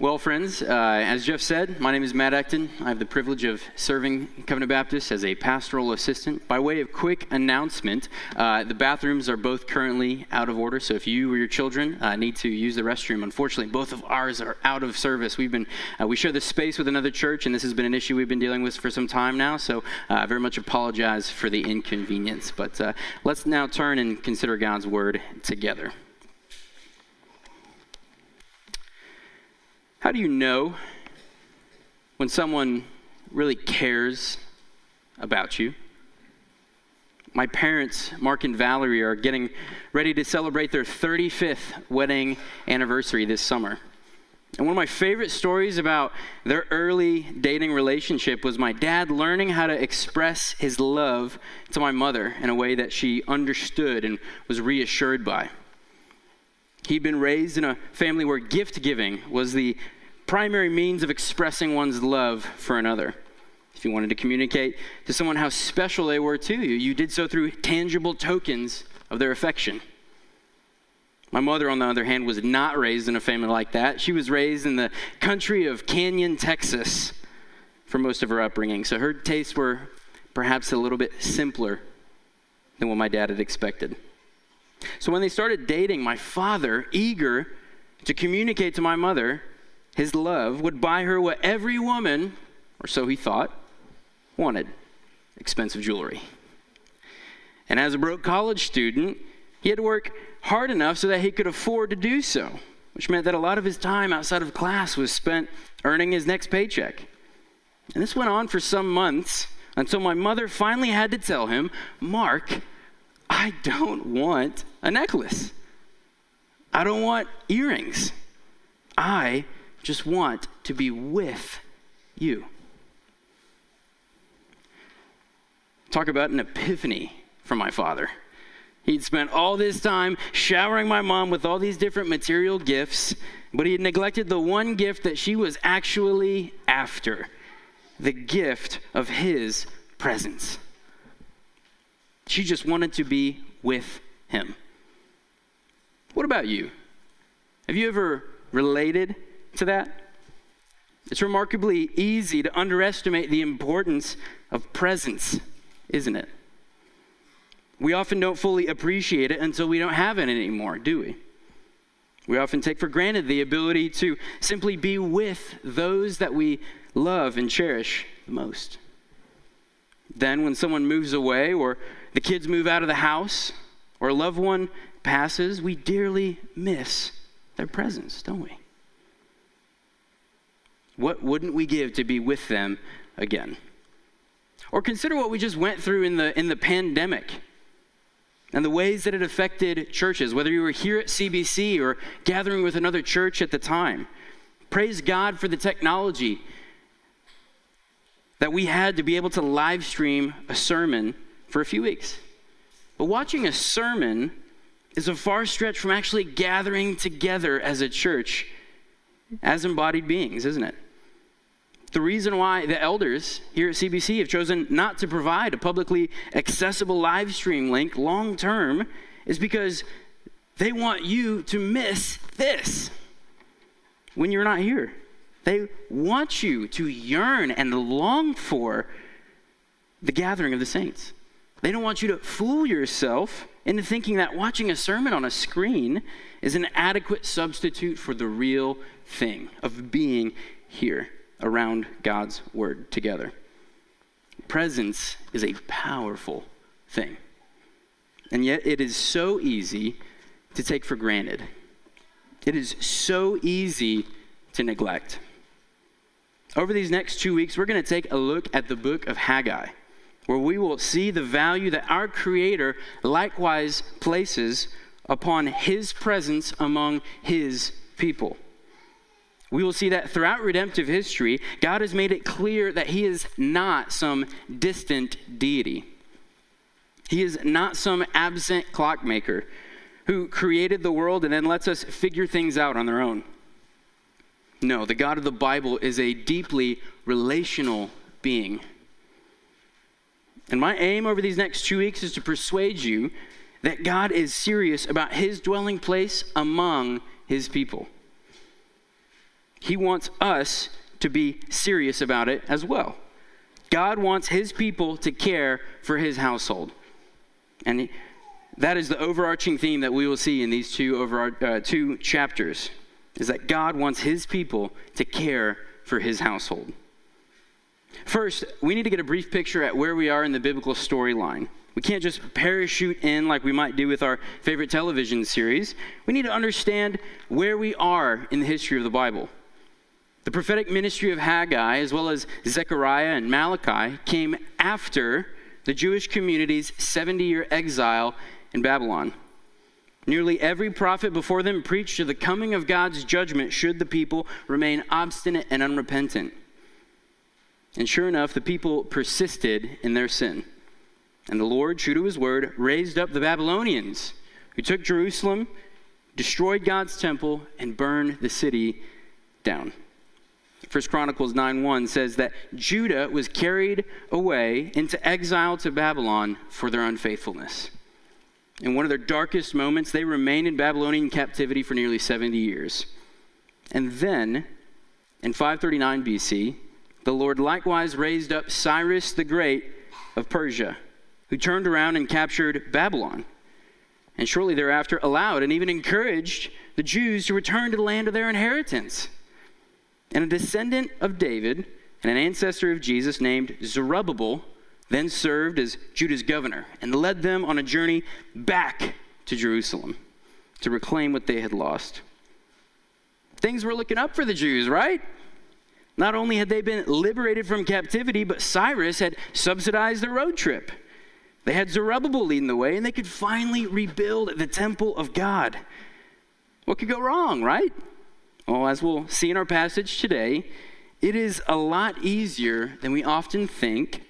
Well, friends, uh, as Jeff said, my name is Matt Acton. I have the privilege of serving Covenant Baptist as a pastoral assistant. By way of quick announcement, uh, the bathrooms are both currently out of order. So if you or your children uh, need to use the restroom, unfortunately, both of ours are out of service. We've been uh, we share this space with another church, and this has been an issue we've been dealing with for some time now. So uh, I very much apologize for the inconvenience. But uh, let's now turn and consider God's word together. How do you know when someone really cares about you? My parents, Mark and Valerie, are getting ready to celebrate their 35th wedding anniversary this summer. And one of my favorite stories about their early dating relationship was my dad learning how to express his love to my mother in a way that she understood and was reassured by. He'd been raised in a family where gift giving was the primary means of expressing one's love for another. If you wanted to communicate to someone how special they were to you, you did so through tangible tokens of their affection. My mother, on the other hand, was not raised in a family like that. She was raised in the country of Canyon, Texas, for most of her upbringing. So her tastes were perhaps a little bit simpler than what my dad had expected. So when they started dating, my father, eager to communicate to my mother his love, would buy her what every woman, or so he thought, wanted expensive jewelry. And as a broke college student, he had to work hard enough so that he could afford to do so, which meant that a lot of his time outside of class was spent earning his next paycheck. And this went on for some months until my mother finally had to tell him, Mark, I don't want a necklace. I don't want earrings. I just want to be with you. Talk about an epiphany from my father. He'd spent all this time showering my mom with all these different material gifts, but he had neglected the one gift that she was actually after the gift of his presence. She just wanted to be with him. What about you? Have you ever related to that? It's remarkably easy to underestimate the importance of presence, isn't it? We often don't fully appreciate it until we don't have it anymore, do we? We often take for granted the ability to simply be with those that we love and cherish the most. Then, when someone moves away, or the kids move out of the house, or a loved one passes, we dearly miss their presence, don't we? What wouldn't we give to be with them again? Or consider what we just went through in the, in the pandemic and the ways that it affected churches, whether you were here at CBC or gathering with another church at the time. Praise God for the technology that we had to be able to live stream a sermon for a few weeks. But watching a sermon is a far stretch from actually gathering together as a church as embodied beings, isn't it? The reason why the elders here at CBC have chosen not to provide a publicly accessible live stream link long term is because they want you to miss this when you're not here. They want you to yearn and long for the gathering of the saints. They don't want you to fool yourself into thinking that watching a sermon on a screen is an adequate substitute for the real thing of being here around God's word together. Presence is a powerful thing. And yet it is so easy to take for granted. It is so easy to neglect. Over these next two weeks, we're going to take a look at the book of Haggai, where we will see the value that our Creator likewise places upon His presence among His people. We will see that throughout redemptive history, God has made it clear that He is not some distant deity. He is not some absent clockmaker who created the world and then lets us figure things out on their own. No, the God of the Bible is a deeply relational being. And my aim over these next two weeks is to persuade you that God is serious about his dwelling place among his people. He wants us to be serious about it as well. God wants his people to care for his household. And that is the overarching theme that we will see in these two, over, uh, two chapters is that God wants his people to care for his household. First, we need to get a brief picture at where we are in the biblical storyline. We can't just parachute in like we might do with our favorite television series. We need to understand where we are in the history of the Bible. The prophetic ministry of Haggai, as well as Zechariah and Malachi, came after the Jewish community's 70 year exile in Babylon. Nearly every prophet before them preached of the coming of God's judgment should the people remain obstinate and unrepentant. And sure enough, the people persisted in their sin. And the Lord, true to his word, raised up the Babylonians, who took Jerusalem, destroyed God's temple, and burned the city down. First Chronicles 9:1 says that Judah was carried away into exile to Babylon for their unfaithfulness. In one of their darkest moments, they remained in Babylonian captivity for nearly 70 years. And then, in 539 BC, the Lord likewise raised up Cyrus the Great of Persia, who turned around and captured Babylon. And shortly thereafter, allowed and even encouraged the Jews to return to the land of their inheritance. And a descendant of David and an ancestor of Jesus named Zerubbabel then served as Judah's governor and led them on a journey back to Jerusalem to reclaim what they had lost. Things were looking up for the Jews, right? Not only had they been liberated from captivity, but Cyrus had subsidized the road trip. They had Zerubbabel leading the way, and they could finally rebuild the temple of God. What could go wrong, right? Well, as we'll see in our passage today, it is a lot easier than we often think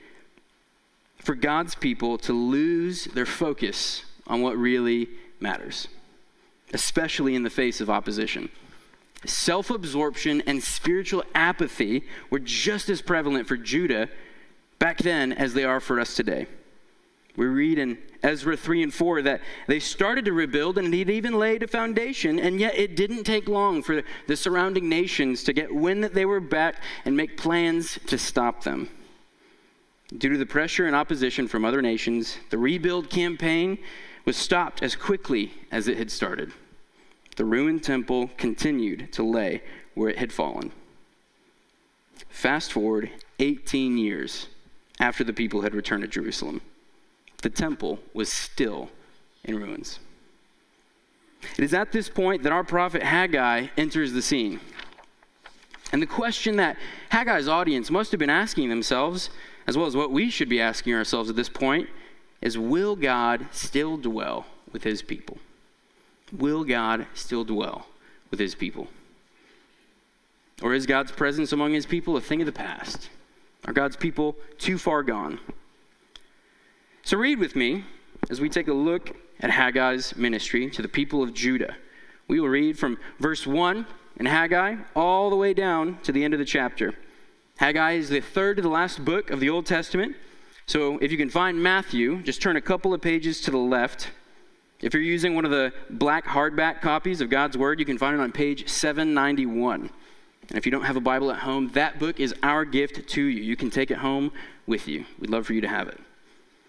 for God's people to lose their focus on what really matters, especially in the face of opposition. Self absorption and spiritual apathy were just as prevalent for Judah back then as they are for us today. We read in Ezra 3 and 4 that they started to rebuild and he'd even laid a foundation, and yet it didn't take long for the surrounding nations to get wind that they were back and make plans to stop them. Due to the pressure and opposition from other nations, the rebuild campaign was stopped as quickly as it had started. The ruined temple continued to lay where it had fallen. Fast forward 18 years after the people had returned to Jerusalem, the temple was still in ruins. It is at this point that our prophet Haggai enters the scene. And the question that Haggai's audience must have been asking themselves as well as what we should be asking ourselves at this point, is will God still dwell with his people? Will God still dwell with his people? Or is God's presence among his people a thing of the past? Are God's people too far gone? So read with me as we take a look at Haggai's ministry to the people of Judah. We will read from verse 1 in Haggai all the way down to the end of the chapter. Haggai is the third to the last book of the Old Testament. So if you can find Matthew, just turn a couple of pages to the left. If you're using one of the black hardback copies of God's Word, you can find it on page 791. And if you don't have a Bible at home, that book is our gift to you. You can take it home with you. We'd love for you to have it.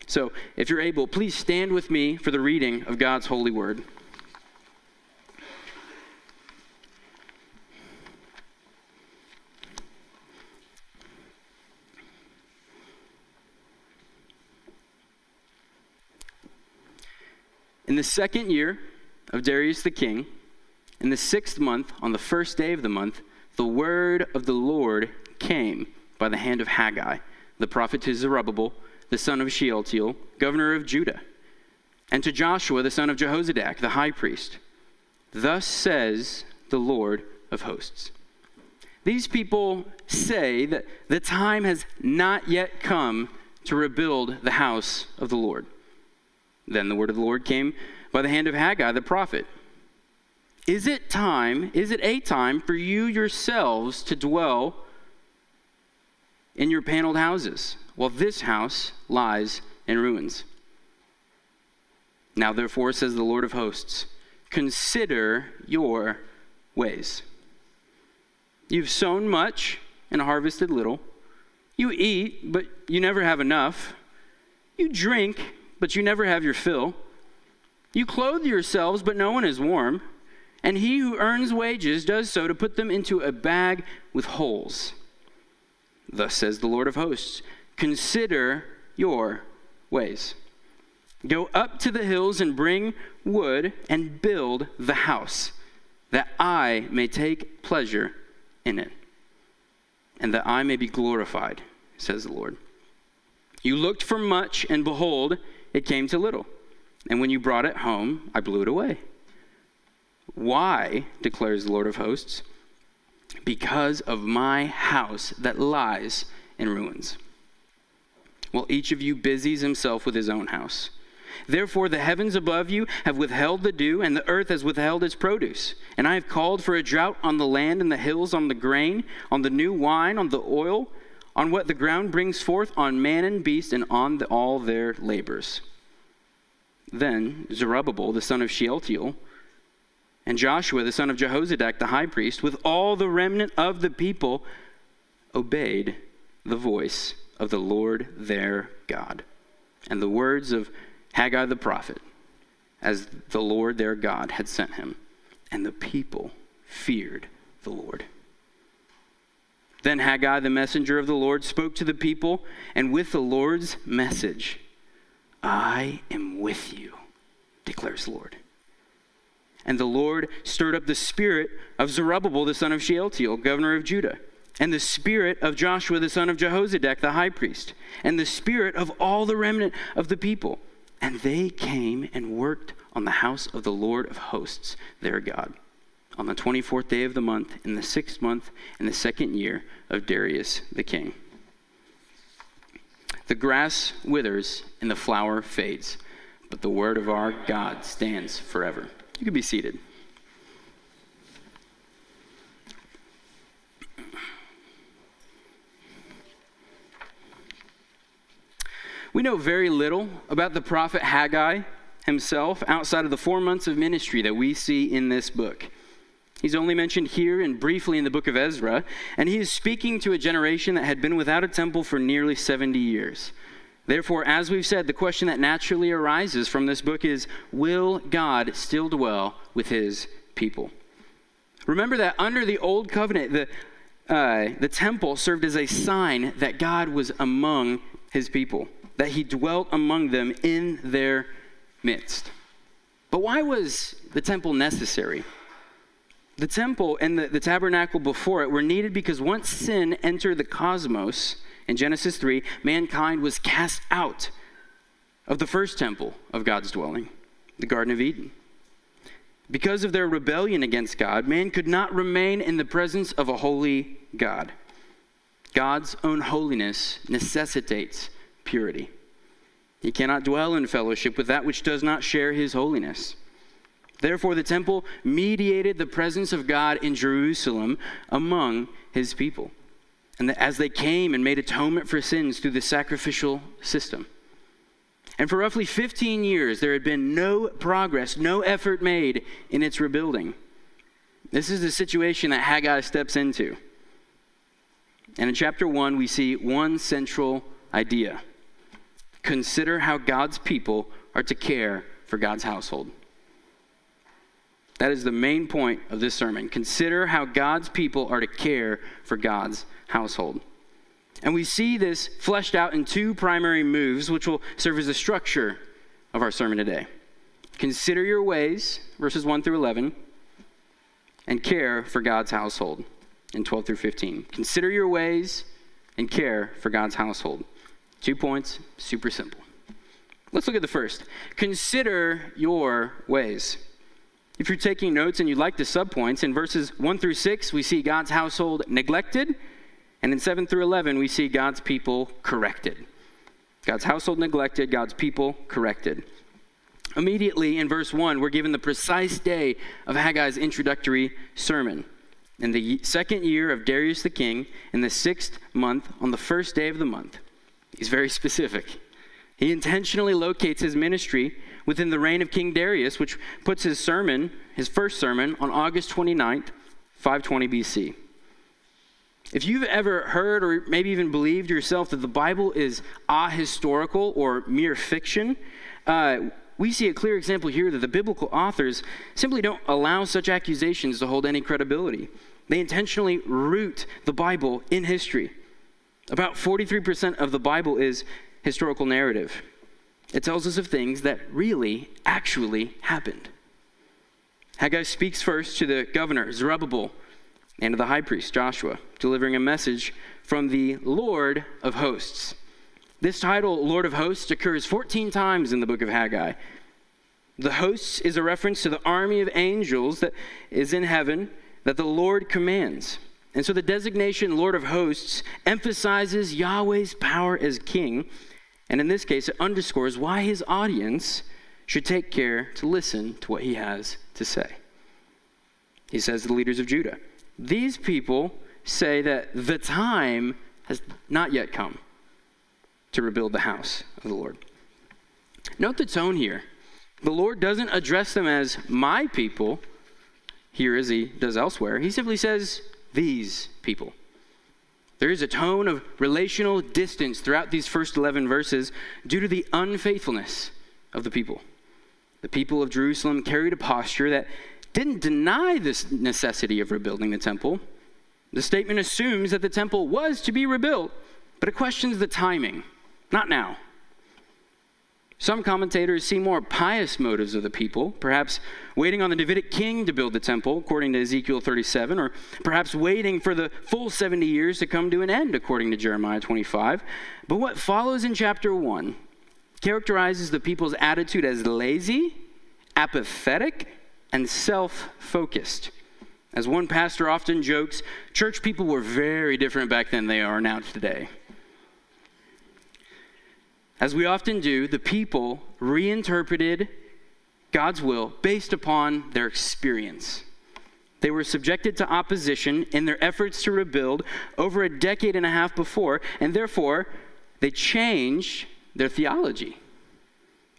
So if you're able, please stand with me for the reading of God's holy word. In the second year of Darius the king, in the sixth month, on the first day of the month, the word of the Lord came by the hand of Haggai, the prophet to Zerubbabel, the son of Shealtiel, governor of Judah, and to Joshua, the son of Jehozadak, the high priest. Thus says the Lord of hosts. These people say that the time has not yet come to rebuild the house of the Lord. Then the word of the Lord came by the hand of Haggai the prophet. Is it time, is it a time for you yourselves to dwell in your paneled houses, while this house lies in ruins? Now, therefore, says the Lord of hosts, consider your ways. You've sown much and harvested little. You eat, but you never have enough. You drink, but you never have your fill. You clothe yourselves, but no one is warm. And he who earns wages does so to put them into a bag with holes. Thus says the Lord of hosts Consider your ways. Go up to the hills and bring wood and build the house, that I may take pleasure in it, and that I may be glorified, says the Lord. You looked for much, and behold, it came to little. And when you brought it home, I blew it away. Why, declares the Lord of hosts? Because of my house that lies in ruins. Well, each of you busies himself with his own house. Therefore, the heavens above you have withheld the dew, and the earth has withheld its produce. And I have called for a drought on the land and the hills, on the grain, on the new wine, on the oil, on what the ground brings forth, on man and beast, and on the, all their labors. Then Zerubbabel, the son of Shealtiel, and Joshua, the son of Jehozadak, the high priest, with all the remnant of the people, obeyed the voice of the Lord their God and the words of Haggai the prophet, as the Lord their God had sent him. And the people feared the Lord. Then Haggai, the messenger of the Lord, spoke to the people, and with the Lord's message, I am with you, declares the Lord. And the Lord stirred up the spirit of Zerubbabel, the son of Shealtiel, governor of Judah, and the spirit of Joshua, the son of Jehozadak, the high priest, and the spirit of all the remnant of the people and they came and worked on the house of the Lord of hosts, their God, on the 24th day of the month, in the sixth month, in the second year of Darius the king. The grass withers and the flower fades, but the word of our God stands forever. You can be seated. We know very little about the prophet Haggai himself outside of the four months of ministry that we see in this book. He's only mentioned here and briefly in the book of Ezra, and he is speaking to a generation that had been without a temple for nearly 70 years. Therefore, as we've said, the question that naturally arises from this book is Will God still dwell with his people? Remember that under the old covenant, the, uh, the temple served as a sign that God was among his people that he dwelt among them in their midst. But why was the temple necessary? The temple and the, the, tabernacle before it were needed because once sin entered the cosmos in Genesis 3, mankind was cast out of the first temple of God's dwelling, the Garden of Eden. Because of their rebellion against God, man could not remain in the presence of a holy God. God's own holiness necessitates purity. He cannot dwell in fellowship with that which does not share his holiness. Therefore, the temple mediated the presence of God in Jerusalem among his people. And as they came and made atonement for sins through the sacrificial system. And for roughly 15 years, there had been no progress, no effort made in its rebuilding. This is the situation that Haggai steps into. And in chapter 1, we see one central idea consider how God's people are to care for God's household. That is the main point of this sermon. Consider how God's people are to care for God's household. And we see this fleshed out in two primary moves, which will serve as the structure of our sermon today. Consider your ways, verses 1 through 11, and care for God's household in 12 through 15. Consider your ways and care for God's household. Two points, super simple. Let's look at the first. Consider your ways. If you're taking notes and you'd like the subpoints, in verses 1 through 6, we see God's household neglected, and in 7 through 11, we see God's people corrected. God's household neglected, God's people corrected. Immediately in verse 1, we're given the precise day of Haggai's introductory sermon. In the second year of Darius the king, in the sixth month, on the first day of the month, He's very specific. He intentionally locates his ministry within the reign of King Darius, which puts his sermon, his first sermon, on August 29th, 520 BC. If you've ever heard or maybe even believed yourself that the Bible is ahistorical or mere fiction, uh, we see a clear example here that the biblical authors simply don't allow such accusations to hold any credibility. They intentionally root the Bible in history. About 43% of the Bible is historical narrative. It tells us of things that really, actually happened. Haggai speaks first to the governor, Zerubbabel, and to the high priest, Joshua, delivering a message from the Lord of hosts. This title, Lord of Hosts, occurs 14 times in the book of Haggai. The hosts is a reference to the army of angels that is in heaven that the Lord commands. And so the designation Lord of Hosts emphasizes Yahweh's power as king. And in this case, it underscores why his audience should take care to listen to what he has to say. He says to the leaders of Judah, These people say that the time has not yet come to rebuild the house of the Lord. Note the tone here. The Lord doesn't address them as my people here as he does elsewhere. He simply says, these people. There is a tone of relational distance throughout these first 11 verses due to the unfaithfulness of the people. The people of Jerusalem carried a posture that didn't deny this necessity of rebuilding the temple. The statement assumes that the temple was to be rebuilt, but it questions the timing. Not now. Some commentators see more pious motives of the people, perhaps waiting on the Davidic king to build the temple, according to Ezekiel 37, or perhaps waiting for the full 70 years to come to an end, according to Jeremiah 25. But what follows in chapter 1 characterizes the people's attitude as lazy, apathetic, and self focused. As one pastor often jokes, church people were very different back then than they are now today. As we often do, the people reinterpreted God's will based upon their experience. They were subjected to opposition in their efforts to rebuild over a decade and a half before, and therefore they changed their theology.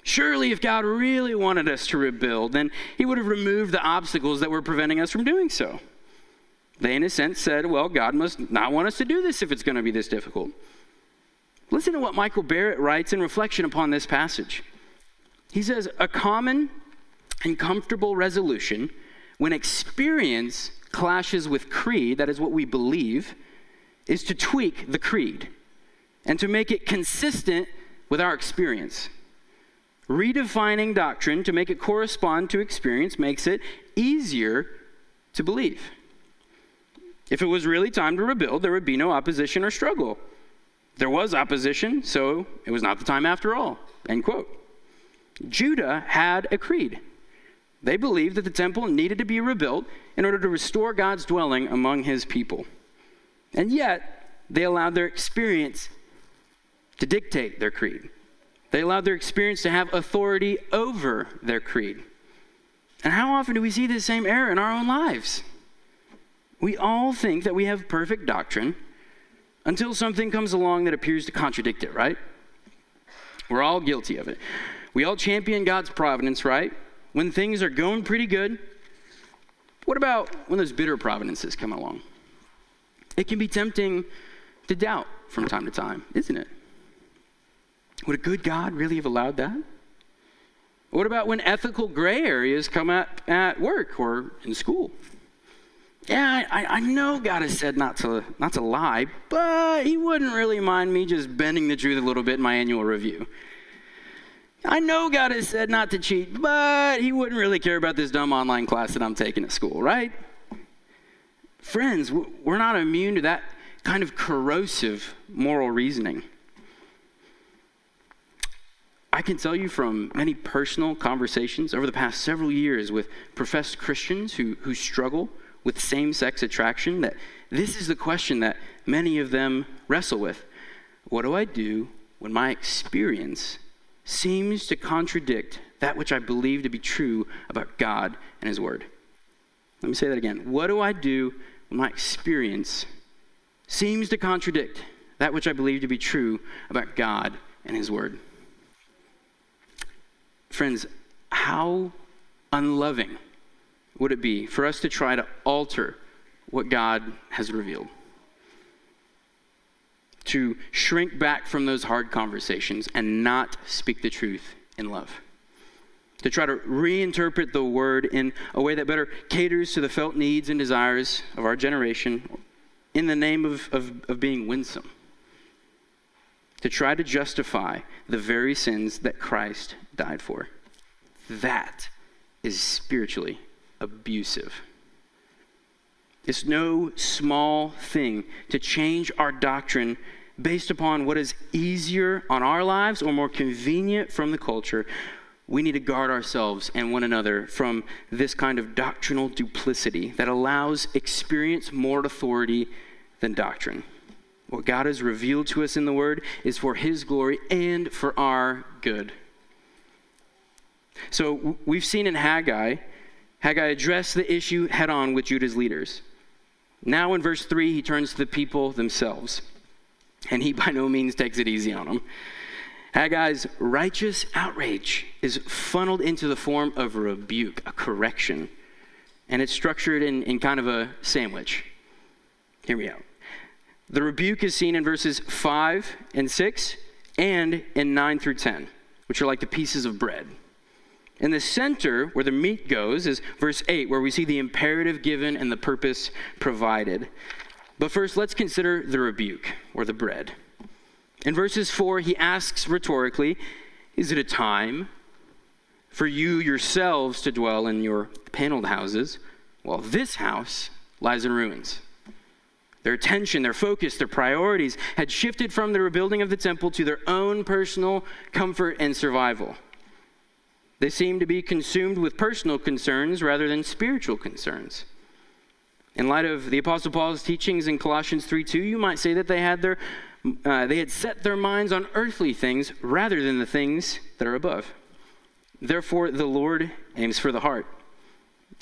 Surely, if God really wanted us to rebuild, then He would have removed the obstacles that were preventing us from doing so. They, in a sense, said, Well, God must not want us to do this if it's going to be this difficult. Listen to what Michael Barrett writes in reflection upon this passage. He says, A common and comfortable resolution when experience clashes with creed, that is what we believe, is to tweak the creed and to make it consistent with our experience. Redefining doctrine to make it correspond to experience makes it easier to believe. If it was really time to rebuild, there would be no opposition or struggle. There was opposition, so it was not the time after all. End quote. Judah had a creed. They believed that the temple needed to be rebuilt in order to restore God's dwelling among his people. And yet, they allowed their experience to dictate their creed. They allowed their experience to have authority over their creed. And how often do we see this same error in our own lives? We all think that we have perfect doctrine until something comes along that appears to contradict it, right? We're all guilty of it. We all champion God's providence, right? When things are going pretty good. What about when those bitter providences come along? It can be tempting to doubt from time to time, isn't it? Would a good God really have allowed that? What about when ethical gray areas come up at work or in school? Yeah, I, I know God has said not to, not to lie, but He wouldn't really mind me just bending the truth a little bit in my annual review. I know God has said not to cheat, but He wouldn't really care about this dumb online class that I'm taking at school, right? Friends, we're not immune to that kind of corrosive moral reasoning. I can tell you from many personal conversations over the past several years with professed Christians who, who struggle with same sex attraction that this is the question that many of them wrestle with. What do I do when my experience seems to contradict that which I believe to be true about God and His Word? Let me say that again. What do I do when my experience seems to contradict that which I believe to be true about God and His Word? Friends, how unloving would it be for us to try to alter what God has revealed? to shrink back from those hard conversations and not speak the truth in love. To try to reinterpret the word in a way that better caters to the felt needs and desires of our generation in the name of, of, of being winsome. To try to justify the very sins that Christ died for. That is spiritually abusive. It's no small thing to change our doctrine based upon what is easier on our lives or more convenient from the culture. We need to guard ourselves and one another from this kind of doctrinal duplicity that allows experience more authority than doctrine. What God has revealed to us in the Word is for His glory and for our good. So we've seen in Haggai, Haggai addressed the issue head on with Judah's leaders. Now in verse 3, he turns to the people themselves, and he by no means takes it easy on them. Haggai's righteous outrage is funneled into the form of rebuke, a correction, and it's structured in, in kind of a sandwich. Here we go. The rebuke is seen in verses 5 and 6 and in 9 through 10, which are like the pieces of bread. In the center, where the meat goes, is verse 8, where we see the imperative given and the purpose provided. But first, let's consider the rebuke, or the bread. In verses 4, he asks rhetorically, Is it a time for you yourselves to dwell in your paneled houses? Well, this house lies in ruins. Their attention, their focus, their priorities had shifted from the rebuilding of the temple to their own personal comfort and survival. They seem to be consumed with personal concerns rather than spiritual concerns. In light of the Apostle Paul's teachings in Colossians 3 2, you might say that they had, their, uh, they had set their minds on earthly things rather than the things that are above. Therefore, the Lord aims for the heart.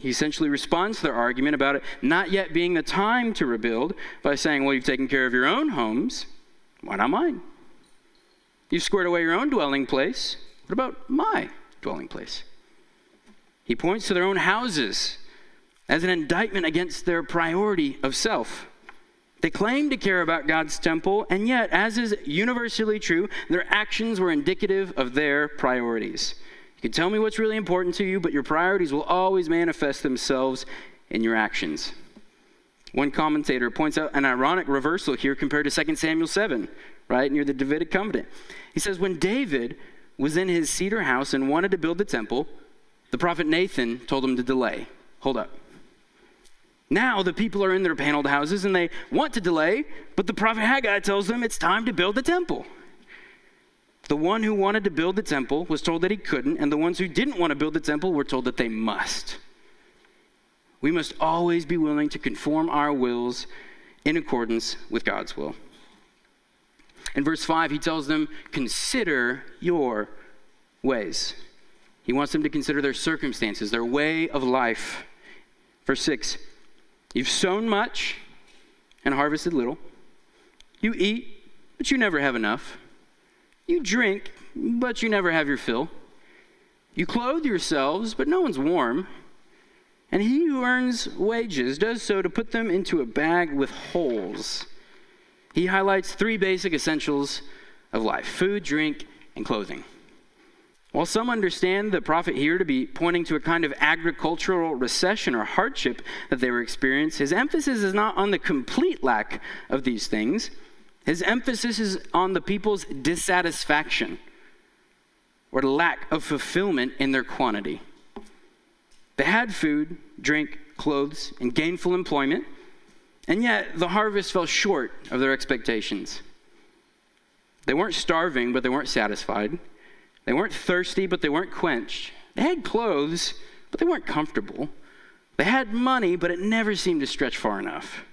He essentially responds to their argument about it not yet being the time to rebuild by saying, Well, you've taken care of your own homes. Why not mine? You've squared away your own dwelling place. What about my dwelling place. He points to their own houses as an indictment against their priority of self. They claim to care about God's temple, and yet, as is universally true, their actions were indicative of their priorities. You can tell me what's really important to you, but your priorities will always manifest themselves in your actions. One commentator points out an ironic reversal here compared to 2 Samuel 7, right, near the Davidic covenant. He says, When David was in his cedar house and wanted to build the temple, the prophet Nathan told him to delay. Hold up. Now the people are in their paneled houses and they want to delay, but the prophet Haggai tells them it's time to build the temple. The one who wanted to build the temple was told that he couldn't, and the ones who didn't want to build the temple were told that they must. We must always be willing to conform our wills in accordance with God's will. In verse 5, he tells them, Consider your ways. He wants them to consider their circumstances, their way of life. Verse 6 You've sown much and harvested little. You eat, but you never have enough. You drink, but you never have your fill. You clothe yourselves, but no one's warm. And he who earns wages does so to put them into a bag with holes he highlights three basic essentials of life food, drink, and clothing. While some understand the prophet here to be pointing to a kind of agricultural recession or hardship that they were experiencing, his emphasis is not on the complete lack of these things. His emphasis is on the people's dissatisfaction or lack of fulfillment in their quantity. They had food, drink, clothes, and gainful employment, and yet, the harvest fell short of their expectations. They weren't starving, but they weren't satisfied. They weren't thirsty, but they weren't quenched. They had clothes, but they weren't comfortable. They had money, but it never seemed to stretch far enough.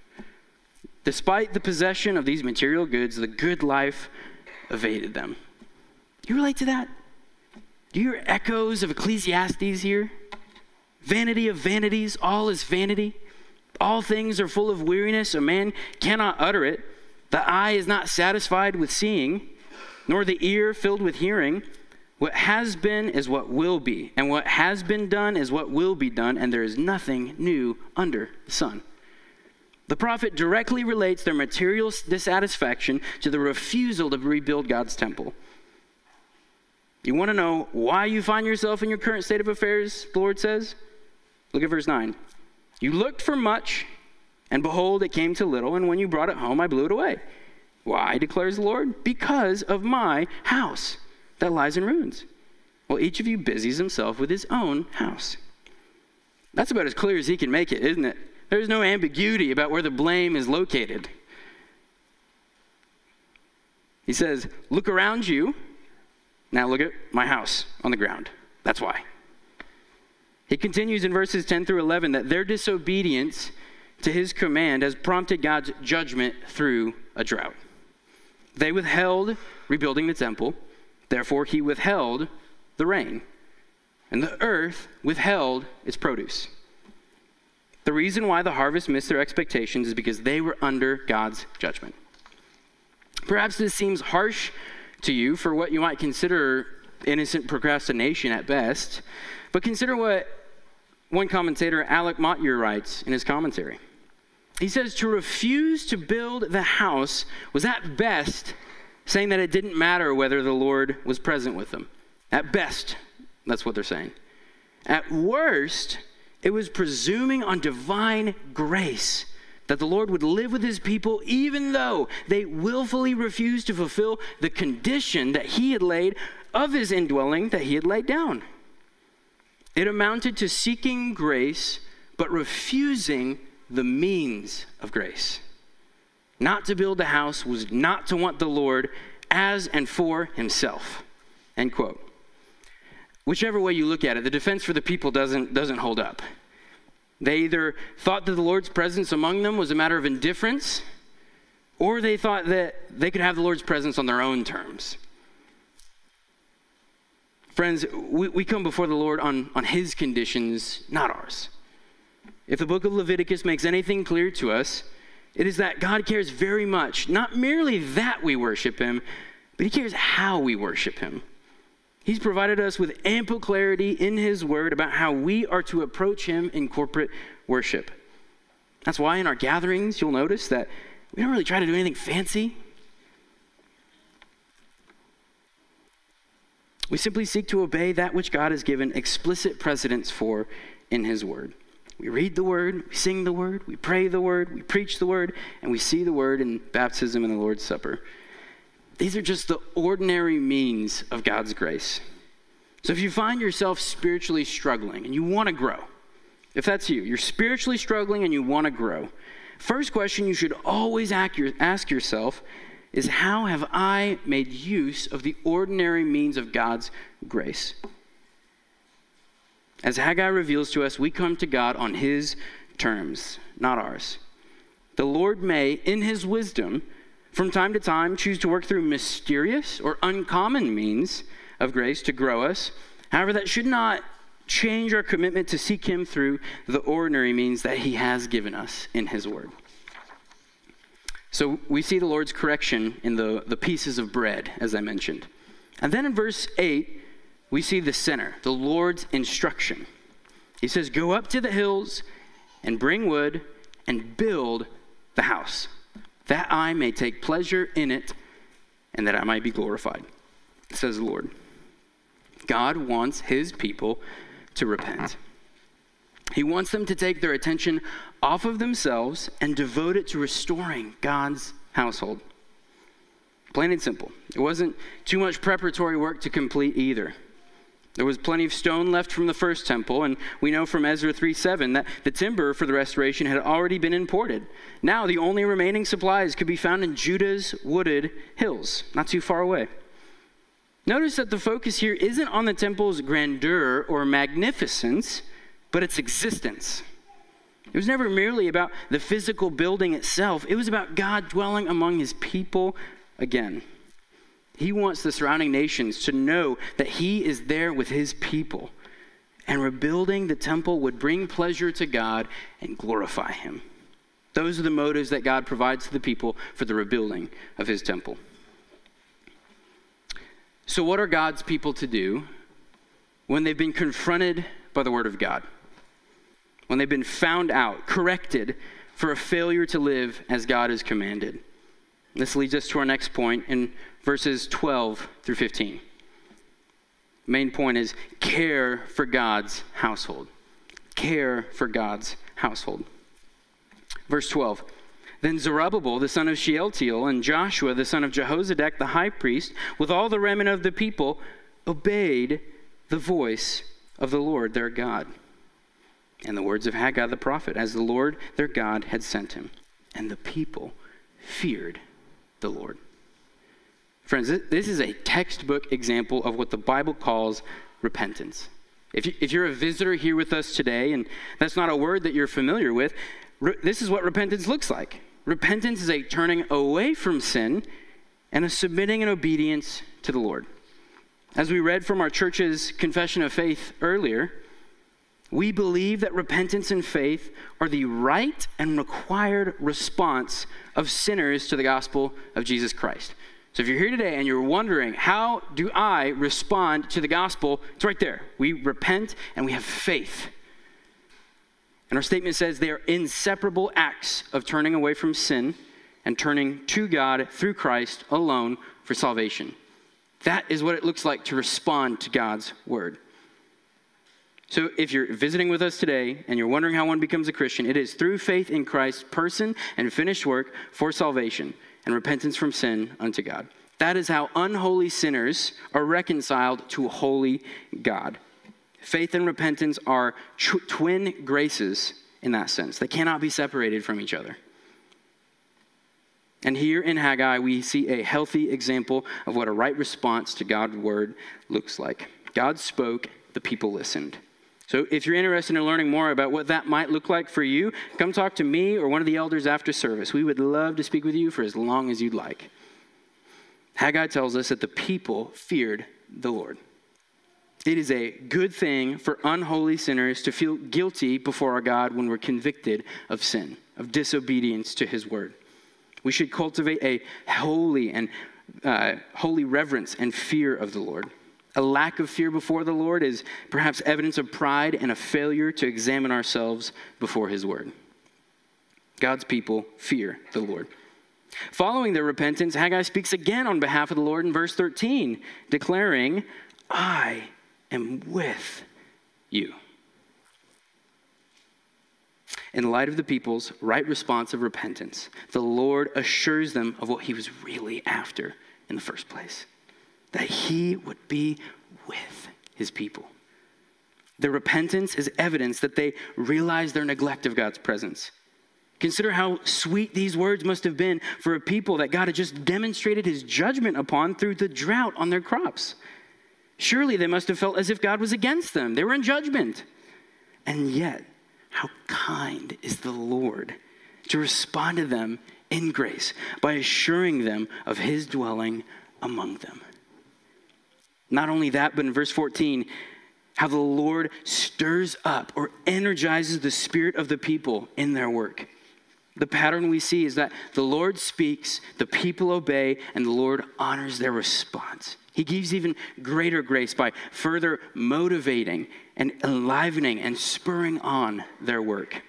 Despite the possession of these material goods, the good life evaded them. Do you relate to that? Do you hear echoes of Ecclesiastes here? Vanity of vanities, all is vanity. All things are full of weariness, a man cannot utter it. The eye is not satisfied with seeing, nor the ear filled with hearing. What has been is what will be, and what has been done is what will be done, and there is nothing new under the sun. The prophet directly relates their material dissatisfaction to the refusal to rebuild God's temple. You want to know why you find yourself in your current state of affairs, the Lord says? Look at verse 9. You looked for much, and behold, it came to little, and when you brought it home, I blew it away. Why, declares the Lord? Because of my house that lies in ruins. Well, each of you busies himself with his own house. That's about as clear as he can make it, isn't it? There's no ambiguity about where the blame is located. He says, Look around you. Now look at my house on the ground. That's why. He continues in verses 10 through 11 that their disobedience to his command has prompted God's judgment through a drought. They withheld rebuilding the temple, therefore, he withheld the rain, and the earth withheld its produce. The reason why the harvest missed their expectations is because they were under God's judgment. Perhaps this seems harsh to you for what you might consider innocent procrastination at best, but consider what one commentator, Alec Motyer, writes in his commentary. He says to refuse to build the house was at best saying that it didn't matter whether the Lord was present with them. At best, that's what they're saying. At worst, it was presuming on divine grace that the Lord would live with his people even though they willfully refused to fulfill the condition that he had laid of his indwelling that he had laid down. It amounted to seeking grace but refusing the means of grace. Not to build a house was not to want the Lord as and for himself. End quote. Whichever way you look at it, the defense for the people doesn't, doesn't hold up. They either thought that the Lord's presence among them was a matter of indifference, or they thought that they could have the Lord's presence on their own terms. Friends, we, we come before the Lord on, on His conditions, not ours. If the book of Leviticus makes anything clear to us, it is that God cares very much, not merely that we worship Him, but He cares how we worship Him. He's provided us with ample clarity in His Word about how we are to approach Him in corporate worship. That's why in our gatherings, you'll notice that we don't really try to do anything fancy. We simply seek to obey that which God has given explicit precedence for in His Word. We read the word, we sing the word, we pray the word, we preach the word, and we see the word in baptism and the Lord's Supper. These are just the ordinary means of God's grace. So if you find yourself spiritually struggling and you want to grow, if that's you, you're spiritually struggling and you want to grow, first question you should always ask yourself is how have I made use of the ordinary means of God's grace? As Haggai reveals to us, we come to God on His terms, not ours. The Lord may, in His wisdom, from time to time choose to work through mysterious or uncommon means of grace to grow us. However, that should not change our commitment to seek Him through the ordinary means that He has given us in His Word. So we see the Lord's correction in the, the pieces of bread, as I mentioned. And then in verse 8, we see the center, the Lord's instruction. He says, Go up to the hills and bring wood and build the house, that I may take pleasure in it and that I might be glorified, says the Lord. God wants his people to repent. He wants them to take their attention off of themselves and devote it to restoring God's household. Plain and simple. It wasn't too much preparatory work to complete either. There was plenty of stone left from the first temple, and we know from Ezra 3 7 that the timber for the restoration had already been imported. Now, the only remaining supplies could be found in Judah's wooded hills, not too far away. Notice that the focus here isn't on the temple's grandeur or magnificence, but its existence. It was never merely about the physical building itself, it was about God dwelling among his people again. He wants the surrounding nations to know that He is there with His people. And rebuilding the temple would bring pleasure to God and glorify Him. Those are the motives that God provides to the people for the rebuilding of His temple. So, what are God's people to do when they've been confronted by the Word of God? When they've been found out, corrected for a failure to live as God has commanded. This leads us to our next point in verses 12 through 15. Main point is care for God's household. Care for God's household. Verse 12. Then Zerubbabel, the son of Shealtiel, and Joshua, the son of Jehozadak, the high priest, with all the remnant of the people, obeyed the voice of the Lord their God and the words of Haggai the prophet, as the Lord their God had sent him. And the people feared the Lord. Friends, this is a textbook example of what the Bible calls repentance. If, you, are a visitor here with us today, and that's not a word that you're familiar with, this is what repentance looks like. Repentance is a turning away from sin and a submitting and obedience to the Lord. As we read from our church's confession of faith earlier, we believe that repentance and faith are the right and required response of sinners to the gospel of Jesus Christ. So if you're here today and you're wondering, how do I respond to the gospel? It's right there. We repent and we have faith. And our statement says they are inseparable acts of turning away from sin and turning to God through Christ alone for salvation. That is what it looks like to respond to God's word. So, if you're visiting with us today and you're wondering how one becomes a Christian, it is through faith in Christ's person and finished work for salvation and repentance from sin unto God. That is how unholy sinners are reconciled to holy God. Faith and repentance are tw- twin graces in that sense, they cannot be separated from each other. And here in Haggai, we see a healthy example of what a right response to God's word looks like. God spoke, the people listened. So if you're interested in learning more about what that might look like for you, come talk to me or one of the elders after service. We would love to speak with you for as long as you'd like. Haggai tells us that the people feared the Lord. It is a good thing for unholy sinners to feel guilty before our God when we're convicted of sin, of disobedience to his word. We should cultivate a holy and uh, holy reverence and fear of the Lord. A lack of fear before the Lord is perhaps evidence of pride and a failure to examine ourselves before His Word. God's people fear the Lord. Following their repentance, Haggai speaks again on behalf of the Lord in verse 13, declaring, I am with you. In light of the people's right response of repentance, the Lord assures them of what he was really after in the first place that he would be with his people. Their repentance is evidence that they realize their neglect of God's presence. Consider how sweet these words must have been for a people that God had just demonstrated his judgment upon through the drought on their crops. Surely they must have felt as if God was against them. They were in judgment. And yet, how kind is the Lord to respond to them in grace by assuring them of his dwelling among them. Not only that, but in verse 14, how the Lord stirs up or energizes the spirit of the people in their work. The pattern we see is that the Lord speaks, the people obey, and the Lord honors their response. He gives even greater grace by further motivating and enlivening and spurring on their work.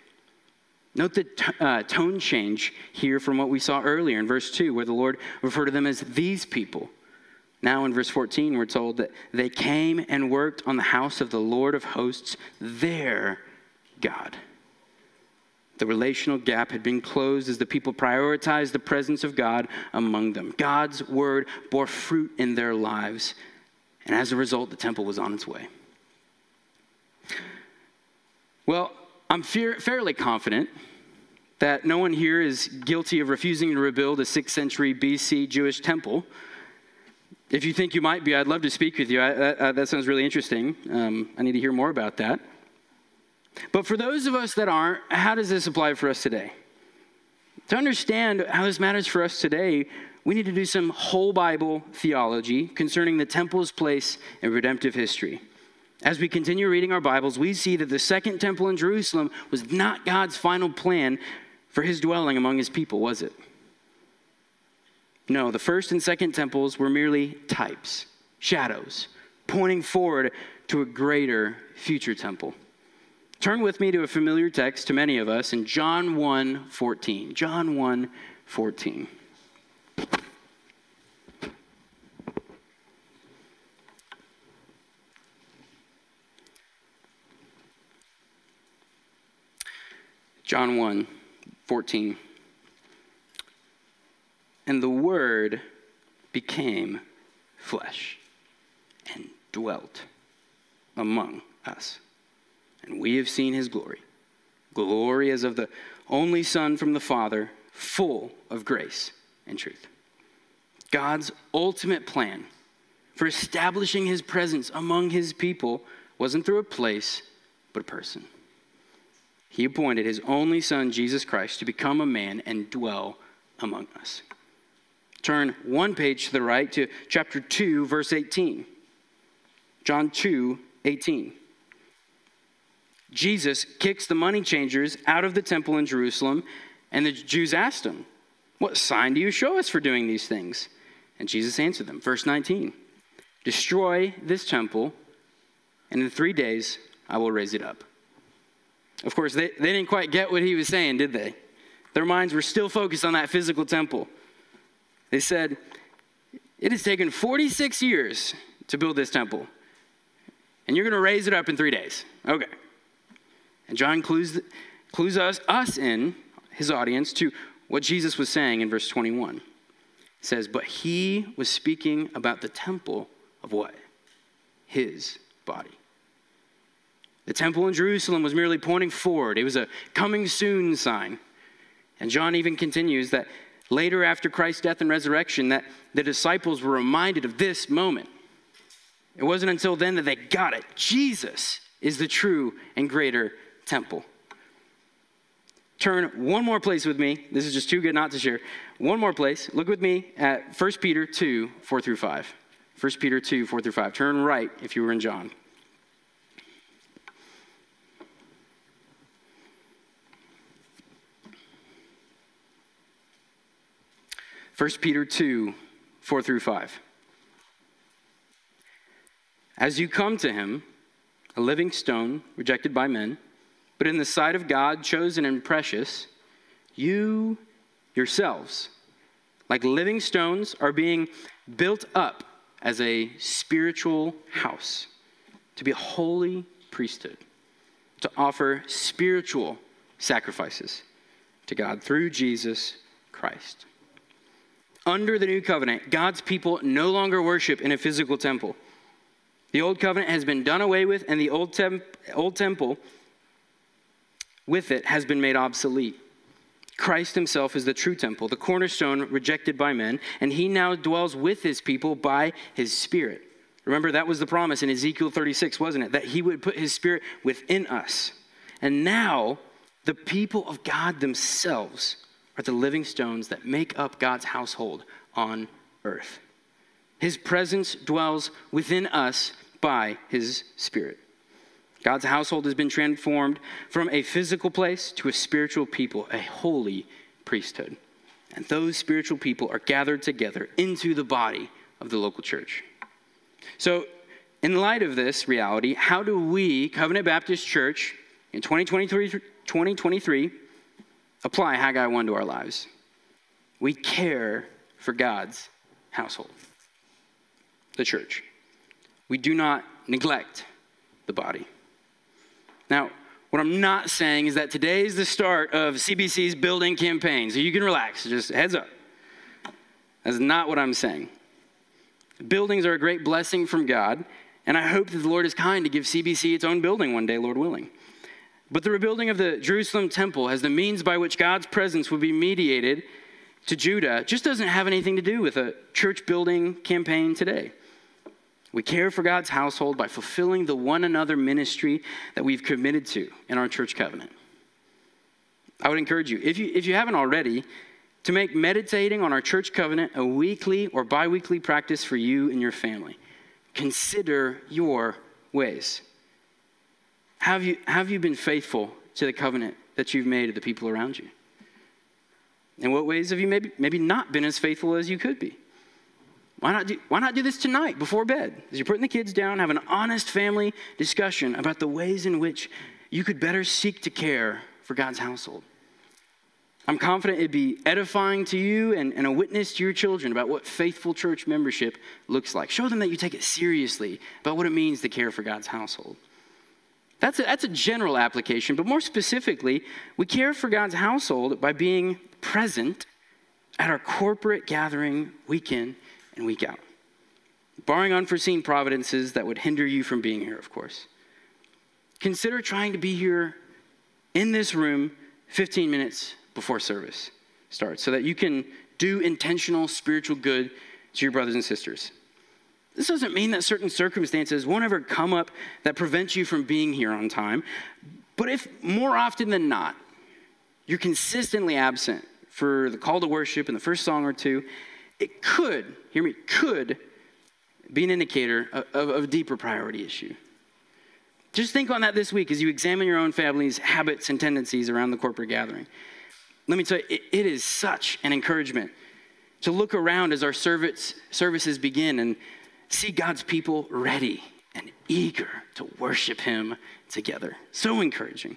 Note the t- uh, tone change here from what we saw earlier in verse 2, where the Lord referred to them as these people. Now, in verse 14, we're told that they came and worked on the house of the Lord of hosts, their God. The relational gap had been closed as the people prioritized the presence of God among them. God's word bore fruit in their lives, and as a result, the temple was on its way. Well, I'm fear- fairly confident that no one here is guilty of refusing to rebuild a 6th century BC Jewish temple. If you think you might be, I'd love to speak with you. I, that, that, sounds really interesting. Um, I need to hear more about that. But for those of us that aren't, how does this apply for us today? To understand how this matters for us today, we need to do some whole Bible theology concerning the temple's place in redemptive history. As we continue reading our Bibles, we see that the second temple in Jerusalem was not God's final plan for his dwelling among his people, was it? No, the first and second temples were merely types, shadows, pointing forward to a greater future temple. Turn with me to a familiar text to many of us in John 1 14. John 1 14. John 1 14. And the Word became flesh and dwelt among us. And we have seen his glory. Glory as of the only Son from the Father, full of grace and truth. God's ultimate plan for establishing his presence among his people wasn't through a place, but a person. He appointed his only Son, Jesus Christ, to become a man and dwell among us. Turn one page to the right to chapter 2, verse 18. John 2, 18. Jesus kicks the money changers out of the temple in Jerusalem, and the Jews asked him, What sign do you show us for doing these things? And Jesus answered them. Verse 19 Destroy this temple, and in three days I will raise it up. Of course, they, they didn't quite get what he was saying, did they? Their minds were still focused on that physical temple. They said, It has taken 46 years to build this temple, and you're going to raise it up in three days. Okay. And John clues, clues us, us in, his audience, to what Jesus was saying in verse 21. It says, But he was speaking about the temple of what? His body. The temple in Jerusalem was merely pointing forward, it was a coming soon sign. And John even continues that later after Christ's death and resurrection that the disciples were reminded of this moment. It wasn't until then that they got it. Jesus is the true and greater temple. Turn one more place with me. This is just too good not to share. One more place. Look with me at 1 Peter 2, 4 through 5. 1 Peter 2, 4 through 5. Turn right if you were in John. 1 Peter 2 4 through 5. As you come to him, a living stone rejected by men, but in the sight of God chosen and precious, you yourselves, like living stones, are being built up as a spiritual house to be a holy priesthood, to offer spiritual sacrifices to God through Jesus Christ. Under the new covenant, God's people no longer worship in a physical temple. The old covenant has been done away with, and the old, temp- old temple with it has been made obsolete. Christ himself is the true temple, the cornerstone rejected by men, and he now dwells with his people by his spirit. Remember, that was the promise in Ezekiel 36, wasn't it? That he would put his spirit within us. And now, the people of God themselves are the living stones that make up God's household on earth. His presence dwells within us by his spirit. God's household has been transformed from a physical place to a spiritual people, a holy priesthood. And those spiritual people are gathered together into the body of the local church. So, in light of this reality, how do we, Covenant Baptist Church, in 2023, 2023 apply Haggai 1 to our lives. We care for God's household, the church. We do not neglect the body. Now, what I'm not saying is that today is the start of CBC's building campaign, so you can relax, just heads up. That's not what I'm saying. Buildings are a great blessing from God, and I hope that the Lord is kind to give CBC its own building one day, Lord willing. But the rebuilding of the Jerusalem temple as the means by which God's presence would be mediated to Judah just doesn't have anything to do with a church building campaign today. We care for God's household by fulfilling the one another ministry that we've committed to in our church covenant. I would encourage you, if you, if you haven't already, to make meditating on our church covenant a weekly or bi weekly practice for you and your family. Consider your ways. Have you, have you been faithful to the covenant that you've made to the people around you? In what ways have you maybe, maybe not been as faithful as you could be? Why not, do, why not do this tonight before bed? As you're putting the kids down, have an honest family discussion about the ways in which you could better seek to care for God's household. I'm confident it'd be edifying to you and, and, a witness to your children about what faithful church membership looks like. Show them that you take it seriously about what it means to care for God's household. That's a, that's a general application, but more specifically, we care for God's household by being present at our corporate gathering week in and week out, barring unforeseen providences that would hinder you from being here, of course. Consider trying to be here in this room 15 minutes before service starts so that you can do intentional spiritual good to your brothers and sisters. This doesn't mean that certain circumstances won't ever come up that prevent you from being here on time. But if more often than not, you're consistently absent for the call to worship and the first song or two, it could, hear me, could be an indicator of, of, of a deeper priority issue. Just think on that this week as you examine your own family's habits and tendencies around the corporate gathering. Let me tell you, it, it is such an encouragement to look around as our service, services begin and see God's people ready and eager to worship Him together. So encouraging.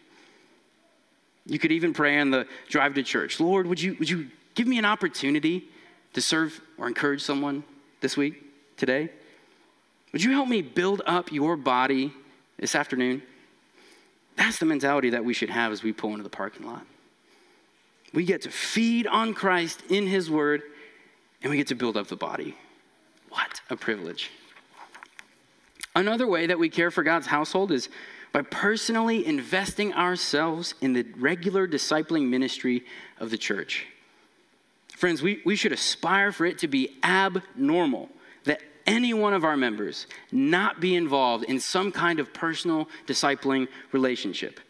You could even pray on the drive to church Lord, would you, would you give me an opportunity to serve or encourage someone this week, today? Would you help me build up your body this afternoon? That's the mentality that we should have as we pull into the parking lot. We get to feed on Christ in His Word, and we get to build up the body. What a privilege. Another way that we care for God's household is by personally investing ourselves in the regular discipling ministry of the church. Friends, we, we should aspire for it to be abnormal that any one of our members not be involved in some kind of personal discipling relationship.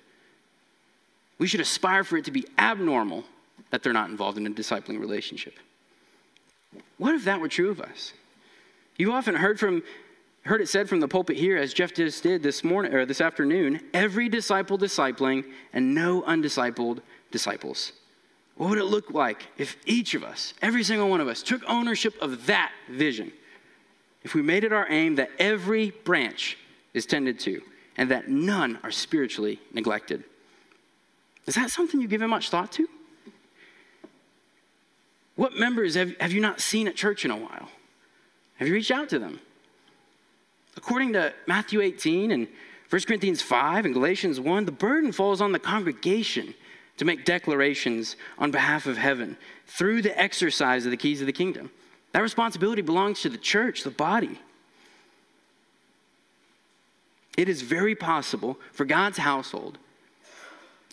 We should aspire for it to be abnormal that they're not involved in a discipling relationship. What if that were true of us? You often heard from heard it said from the pulpit here, as Jeff just did this morning or this afternoon, every disciple discipling and no undiscipled disciples. What would it look like if each of us, every single one of us, took ownership of that vision? If we made it our aim that every branch is tended to and that none are spiritually neglected. Is that something you give much thought to? What members have, have you not seen at church in a while? Have you reached out to them? According to Matthew 18 and 1 Corinthians 5 and Galatians 1, the burden falls on the congregation to make declarations on behalf of heaven through the exercise of the keys of the kingdom. That responsibility belongs to the church, the body. It is very possible for God's household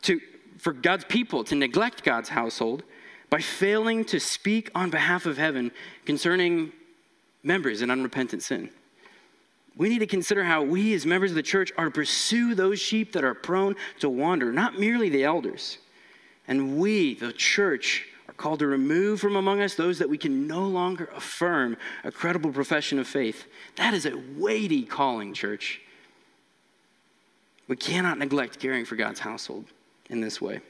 to for God's people to neglect God's household by failing to speak on behalf of heaven concerning members in unrepentant sin. We need to consider how we, as members of the church, are to pursue those sheep that are prone to wander, not merely the elders. And we, the church, are called to remove from among us those that we can no longer affirm a credible profession of faith. That is a weighty calling, church. We cannot neglect caring for God's household in this way.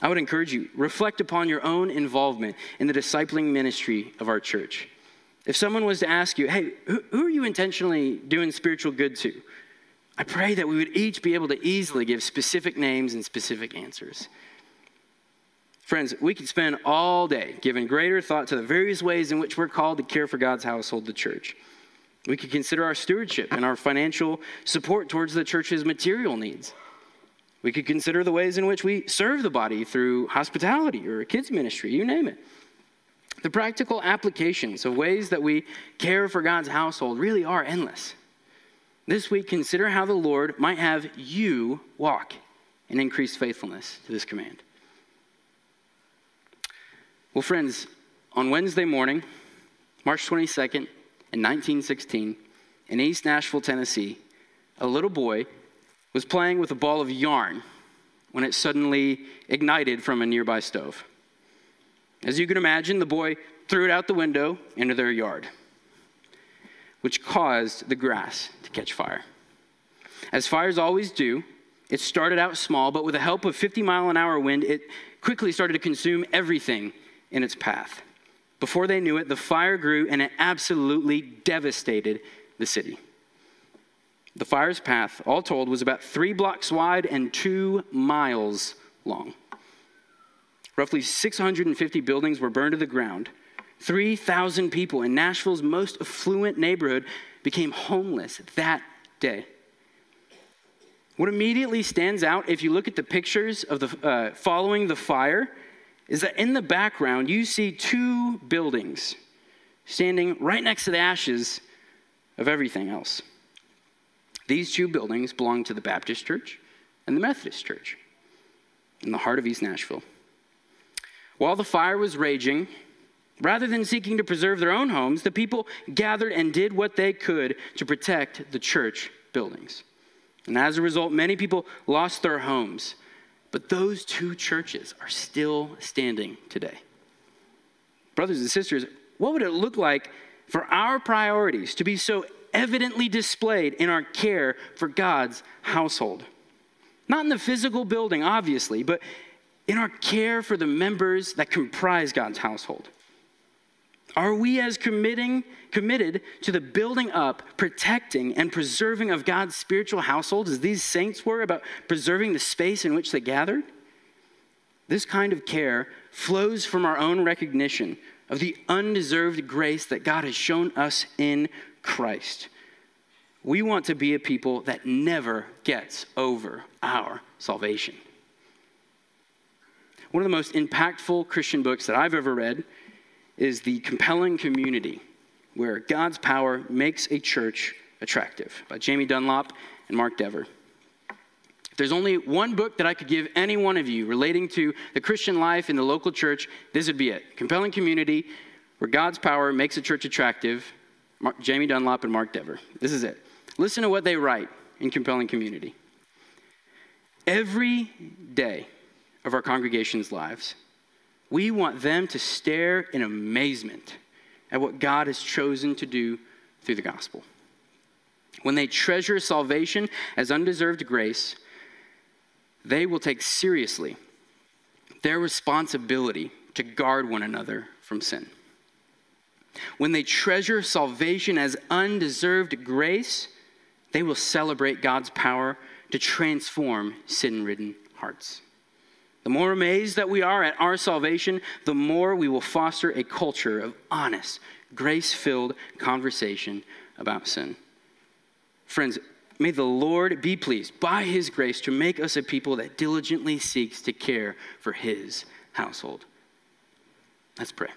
I would encourage you, reflect upon your own involvement in the discipling ministry of our church. If someone was to ask you, hey, who, who, are you intentionally doing spiritual good to? I pray that we would each be able to easily give specific names and specific answers. Friends, we could spend all day giving greater thought to the various ways in which we're called to care for God's household, the church. We could consider our stewardship and our financial support towards the church's material needs. We could consider the ways in which we serve the body through hospitality or a kids' ministry, you name it. The practical applications of ways that we care for God's household really are endless. This week, consider how the Lord might have you walk in increased faithfulness to this command. Well, friends, on Wednesday morning, March 22nd, in 1916, in East Nashville, Tennessee, a little boy was playing with a ball of yarn when it suddenly ignited from a nearby stove. As you can imagine, the boy threw it out the window into their yard, which caused the grass to catch fire. As fires always do, it started out small, but with the help of 50 mile an hour wind, it quickly started to consume everything in its path. Before they knew it, the fire grew and it absolutely devastated the city. The fire's path, all told, was about three blocks wide and two miles long. Roughly 650 buildings were burned to the ground. 3,000 people in Nashville's most affluent neighborhood became homeless that day. What immediately stands out if you look at the pictures of the uh, following the fire is that in the background you see two buildings standing right next to the ashes of everything else. These two buildings belong to the Baptist Church and the Methodist Church in the heart of East Nashville. While the fire was raging, rather than seeking to preserve their own homes, the people gathered and did what they could to protect the church buildings. And as a result, many people lost their homes. But those two churches are still standing today. Brothers and sisters, what would it look like for our priorities to be so evidently displayed in our care for God's household? Not in the physical building, obviously, but in our care for the members that comprise God's household? Are we as committing, committed to the building up, protecting, and preserving of God's spiritual household as these saints were about preserving the space in which they gathered? This kind of care flows from our own recognition of the undeserved grace that God has shown us in Christ. We want to be a people that never gets over our salvation. One of the most impactful Christian books that I've ever read is The Compelling Community, where God's Power Makes a Church Attractive by Jamie Dunlop and Mark Dever. If there's only one book that I could give any one of you relating to the Christian life in the local church, this would be it. Compelling Community, where God's Power Makes a Church Attractive, Mark, Jamie Dunlop and Mark Dever. This is it. Listen to what they write in Compelling Community. Every day, of our congregation's lives. We want them to stare in amazement at what God has chosen to do through the gospel. When they treasure salvation as undeserved grace, they will take seriously their responsibility to guard one another from sin. When they treasure salvation as undeserved grace, they will celebrate God's power to transform sin ridden hearts. The more amazed that we are at our salvation, the more we will foster a culture of honest, grace filled conversation about sin. Friends, may the Lord be pleased by his grace to make us a people that diligently seeks to care for his household. Let's pray.